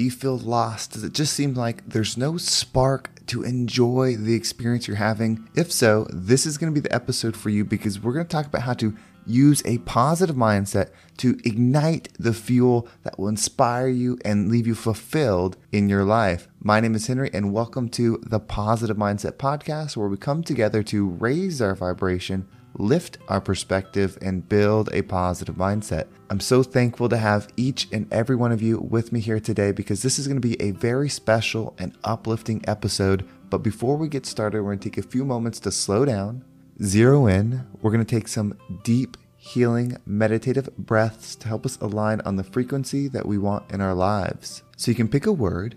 Do you feel lost? Does it just seem like there's no spark to enjoy the experience you're having? If so, this is going to be the episode for you because we're going to talk about how to use a positive mindset to ignite the fuel that will inspire you and leave you fulfilled in your life. My name is Henry, and welcome to the Positive Mindset Podcast, where we come together to raise our vibration, lift our perspective, and build a positive mindset. I'm so thankful to have each and every one of you with me here today because this is going to be a very special and uplifting episode. But before we get started, we're going to take a few moments to slow down zero in. We're going to take some deep, healing, meditative breaths to help us align on the frequency that we want in our lives. So you can pick a word,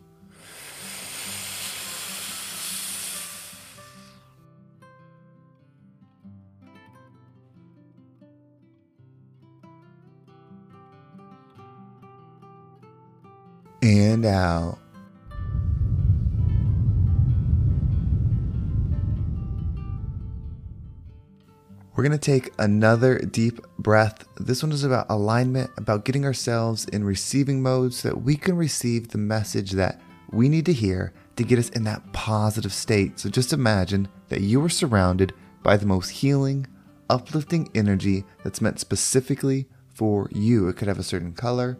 And out. We're going to take another deep breath. This one is about alignment, about getting ourselves in receiving mode so that we can receive the message that we need to hear to get us in that positive state. So just imagine that you are surrounded by the most healing, uplifting energy that's meant specifically for you. It could have a certain color,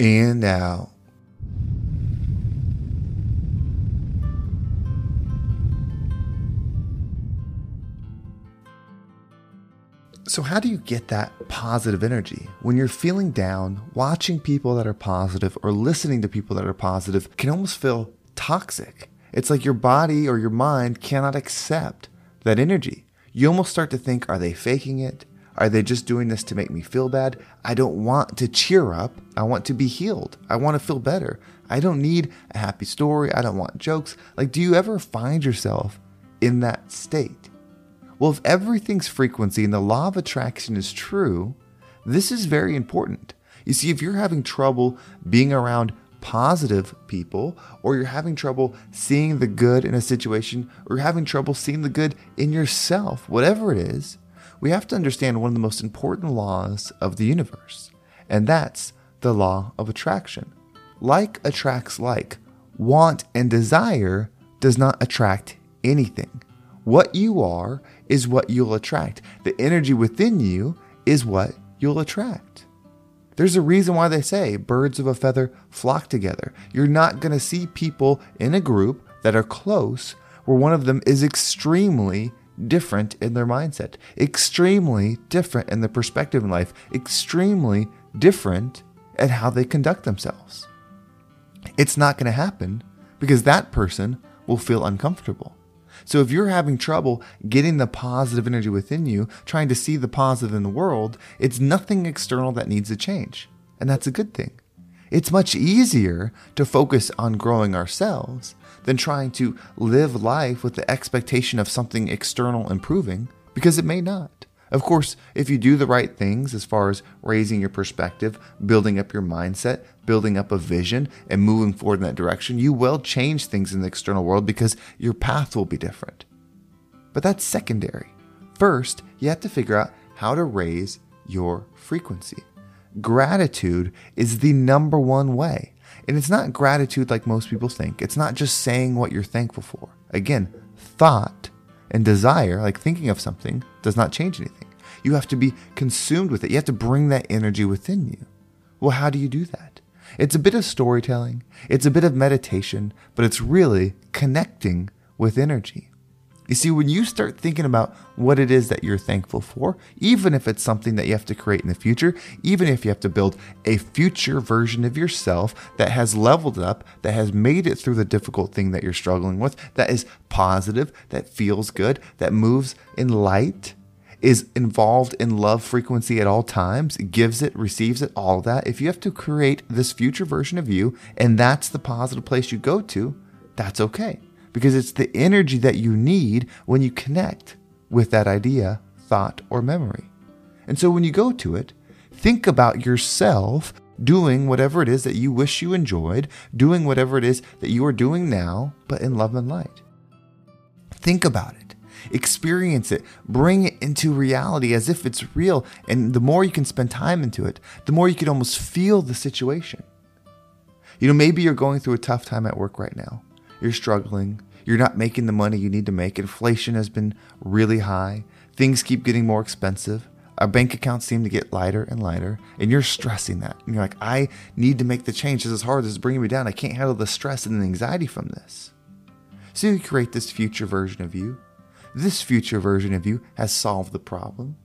And out. So, how do you get that positive energy? When you're feeling down, watching people that are positive or listening to people that are positive can almost feel toxic. It's like your body or your mind cannot accept that energy. You almost start to think, are they faking it? Are they just doing this to make me feel bad? I don't want to cheer up. I want to be healed. I want to feel better. I don't need a happy story. I don't want jokes. Like, do you ever find yourself in that state? Well, if everything's frequency and the law of attraction is true, this is very important. You see, if you're having trouble being around positive people, or you're having trouble seeing the good in a situation, or you're having trouble seeing the good in yourself, whatever it is, we have to understand one of the most important laws of the universe, and that's the law of attraction. Like attracts like, want and desire does not attract anything. What you are is what you'll attract. The energy within you is what you'll attract. There's a reason why they say birds of a feather flock together. You're not going to see people in a group that are close where one of them is extremely different in their mindset, extremely different in their perspective in life, extremely different at how they conduct themselves. It's not going to happen because that person will feel uncomfortable. So if you're having trouble getting the positive energy within you, trying to see the positive in the world, it's nothing external that needs to change. And that's a good thing. It's much easier to focus on growing ourselves than trying to live life with the expectation of something external improving because it may not. Of course, if you do the right things as far as raising your perspective, building up your mindset, building up a vision, and moving forward in that direction, you will change things in the external world because your path will be different. But that's secondary. First, you have to figure out how to raise your frequency. Gratitude is the number one way. And it's not gratitude like most people think. It's not just saying what you're thankful for. Again, thought and desire, like thinking of something, does not change anything. You have to be consumed with it. You have to bring that energy within you. Well, how do you do that? It's a bit of storytelling, it's a bit of meditation, but it's really connecting with energy. You see, when you start thinking about what it is that you're thankful for, even if it's something that you have to create in the future, even if you have to build a future version of yourself that has leveled up, that has made it through the difficult thing that you're struggling with, that is positive, that feels good, that moves in light, is involved in love frequency at all times, gives it, receives it, all that. If you have to create this future version of you, and that's the positive place you go to, that's okay because it's the energy that you need when you connect with that idea, thought, or memory. And so when you go to it, think about yourself doing whatever it is that you wish you enjoyed, doing whatever it is that you are doing now, but in love and light. Think about it. Experience it. Bring it into reality as if it's real. And the more you can spend time into it, the more you can almost feel the situation. You know, maybe you're going through a tough time at work right now you're struggling, you're not making the money you need to make, inflation has been really high, things keep getting more expensive. Our bank accounts seem to get lighter and lighter, and you're stressing that. And you're like, I need to make the change. This is hard. This is bringing me down. I can't handle the stress and the anxiety from this. So you create this future version of you. This future version of you has solved the problem.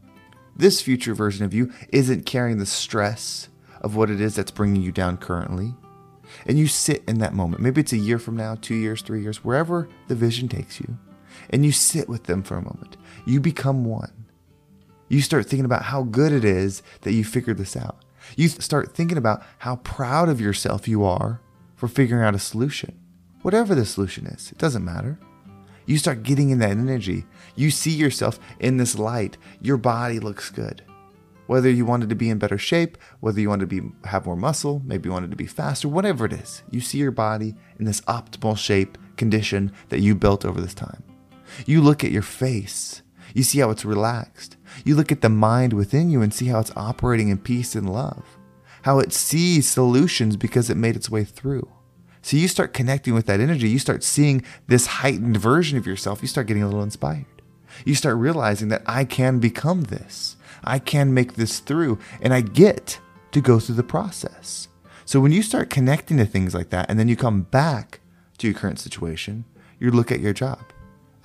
This future version of you isn't carrying the stress of what it is that's bringing you down currently and you sit in that moment. Maybe it's a year from now, two years, three years, wherever the vision takes you, and you sit with them for a moment. You become one. You start thinking about how good it is that you figured this out. You start thinking about how proud of yourself you are for figuring out a solution. Whatever the solution is, it doesn't matter. You start getting in that energy. You see yourself in this light. Your body looks good whether you wanted to be in better shape, whether you wanted to be have more muscle, maybe you wanted to be faster, whatever it is. You see your body in this optimal shape condition that you built over this time. You look at your face. You see how it's relaxed. You look at the mind within you and see how it's operating in peace and love. How it sees solutions because it made its way through. So you start connecting with that energy. You start seeing this heightened version of yourself. You start getting a little inspired. You start realizing that I can become this. I can make this through and I get to go through the process. So when you start connecting to things like that and then you come back to your current situation, you look at your job.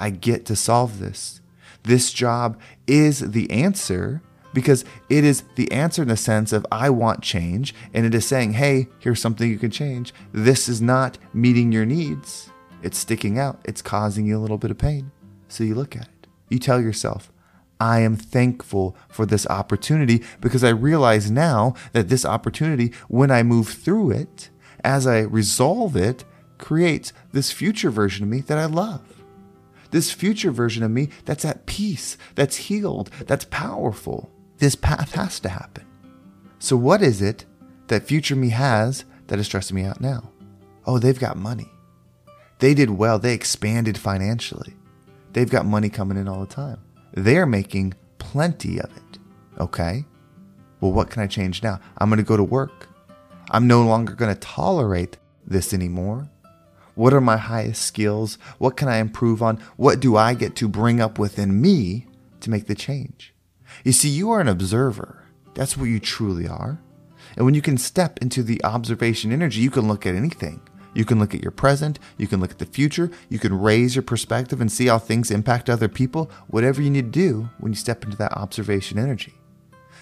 I get to solve this. This job is the answer because it is the answer in the sense of I want change and it is saying, hey, here's something you can change. This is not meeting your needs. It's sticking out. It's causing you a little bit of pain. So you look at it. You tell yourself, I am thankful for this opportunity because I realize now that this opportunity, when I move through it, as I resolve it, creates this future version of me that I love. This future version of me that's at peace, that's healed, that's powerful. This path has to happen. So, what is it that future me has that is stressing me out now? Oh, they've got money. They did well, they expanded financially. They've got money coming in all the time. They're making plenty of it. Okay? Well, what can I change now? I'm going to go to work. I'm no longer going to tolerate this anymore. What are my highest skills? What can I improve on? What do I get to bring up within me to make the change? You see, you are an observer. That's what you truly are. And when you can step into the observation energy, you can look at anything. You can look at your present, you can look at the future, you can raise your perspective and see how things impact other people, whatever you need to do when you step into that observation energy.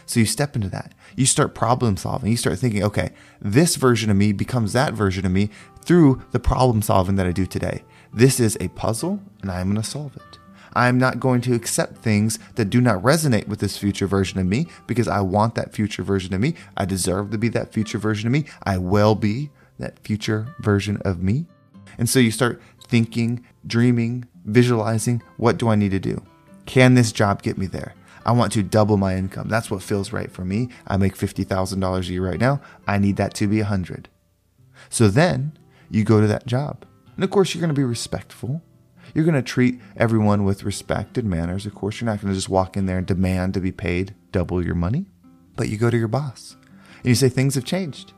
So you step into that. You start problem solving. You start thinking, okay, this version of me becomes that version of me through the problem solving that I do today. This is a puzzle and I'm going to solve it. I'm not going to accept things that do not resonate with this future version of me because I want that future version of me. I deserve to be that future version of me. I will be that future version of me. And so you start thinking, dreaming, visualizing what do I need to do? Can this job get me there? I want to double my income. That's what feels right for me. I make $50,000 a year right now. I need that to be 100. So then you go to that job. And of course, you're going to be respectful. You're going to treat everyone with respect and manners. Of course, you're not going to just walk in there and demand to be paid double your money. But you go to your boss and you say, Things have changed.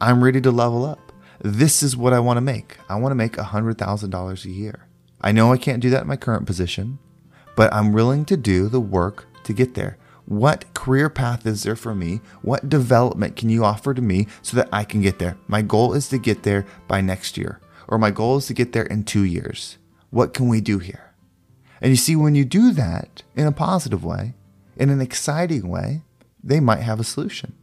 I'm ready to level up. This is what I want to make. I want to make $100,000 a year. I know I can't do that in my current position, but I'm willing to do the work to get there. What career path is there for me? What development can you offer to me so that I can get there? My goal is to get there by next year, or my goal is to get there in two years. What can we do here? And you see, when you do that in a positive way, in an exciting way, they might have a solution.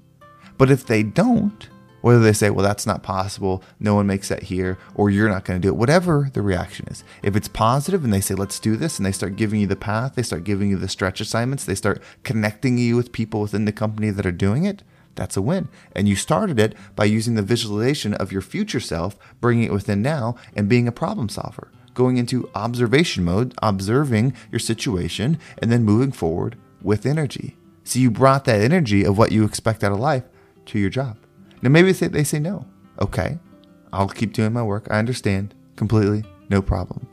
But if they don't, whether they say, well, that's not possible, no one makes that here, or you're not going to do it, whatever the reaction is. If it's positive and they say, let's do this, and they start giving you the path, they start giving you the stretch assignments, they start connecting you with people within the company that are doing it, that's a win. And you started it by using the visualization of your future self, bringing it within now, and being a problem solver, going into observation mode, observing your situation, and then moving forward with energy. So you brought that energy of what you expect out of life to your job. Now, maybe they, they say no. Okay, I'll keep doing my work. I understand completely, no problem.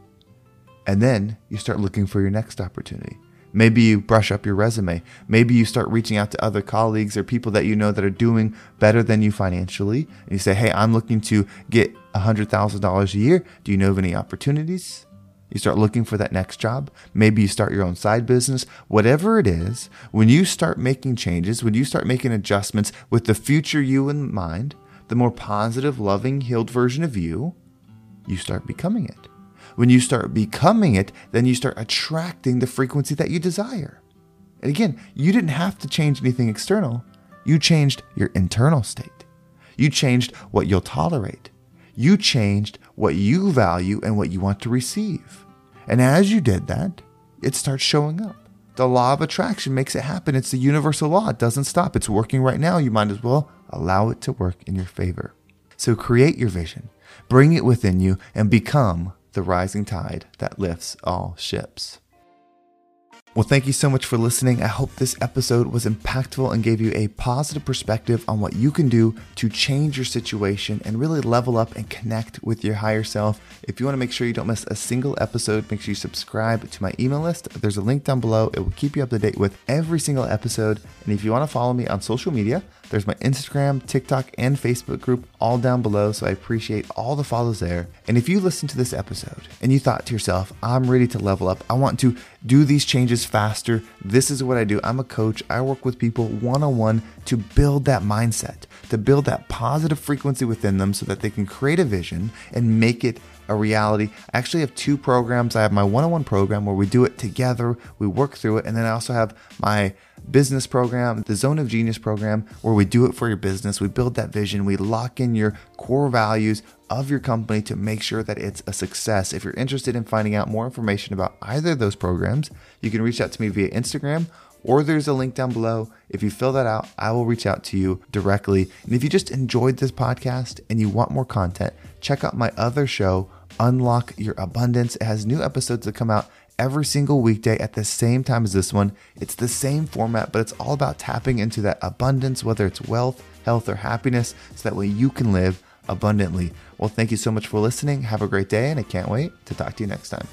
And then you start looking for your next opportunity. Maybe you brush up your resume. Maybe you start reaching out to other colleagues or people that you know that are doing better than you financially. And you say, Hey, I'm looking to get $100,000 a year. Do you know of any opportunities? You start looking for that next job. Maybe you start your own side business. Whatever it is, when you start making changes, when you start making adjustments with the future you in mind, the more positive, loving, healed version of you, you start becoming it. When you start becoming it, then you start attracting the frequency that you desire. And again, you didn't have to change anything external. You changed your internal state. You changed what you'll tolerate. You changed what you value and what you want to receive. And as you did that, it starts showing up. The law of attraction makes it happen. It's the universal law. It doesn't stop. It's working right now. You might as well allow it to work in your favor. So create your vision, bring it within you, and become the rising tide that lifts all ships. Well, thank you so much for listening. I hope this episode was impactful and gave you a positive perspective on what you can do to change your situation and really level up and connect with your higher self. If you want to make sure you don't miss a single episode, make sure you subscribe to my email list. There's a link down below. It will keep you up to date with every single episode. And if you want to follow me on social media, there's my Instagram, TikTok, and Facebook group all down below. So I appreciate all the follows there. And if you listen to this episode and you thought to yourself, I'm ready to level up, I want to do these changes faster, this is what I do. I'm a coach. I work with people one on one to build that mindset, to build that positive frequency within them so that they can create a vision and make it a reality. I actually have two programs. I have my one on one program where we do it together, we work through it. And then I also have my business program, the Zone of Genius program, where we do it for your business. We build that vision, we lock in your core values of your company to make sure that it's a success. If you're interested in finding out more information about either of those programs, you can reach out to me via Instagram or there's a link down below. If you fill that out, I will reach out to you directly. And if you just enjoyed this podcast and you want more content, check out my other show, Unlock Your Abundance. It has new episodes that come out every single weekday at the same time as this one. It's the same format, but it's all about tapping into that abundance, whether it's wealth, health, or happiness, so that way you can live abundantly. Well, thank you so much for listening. Have a great day, and I can't wait to talk to you next time.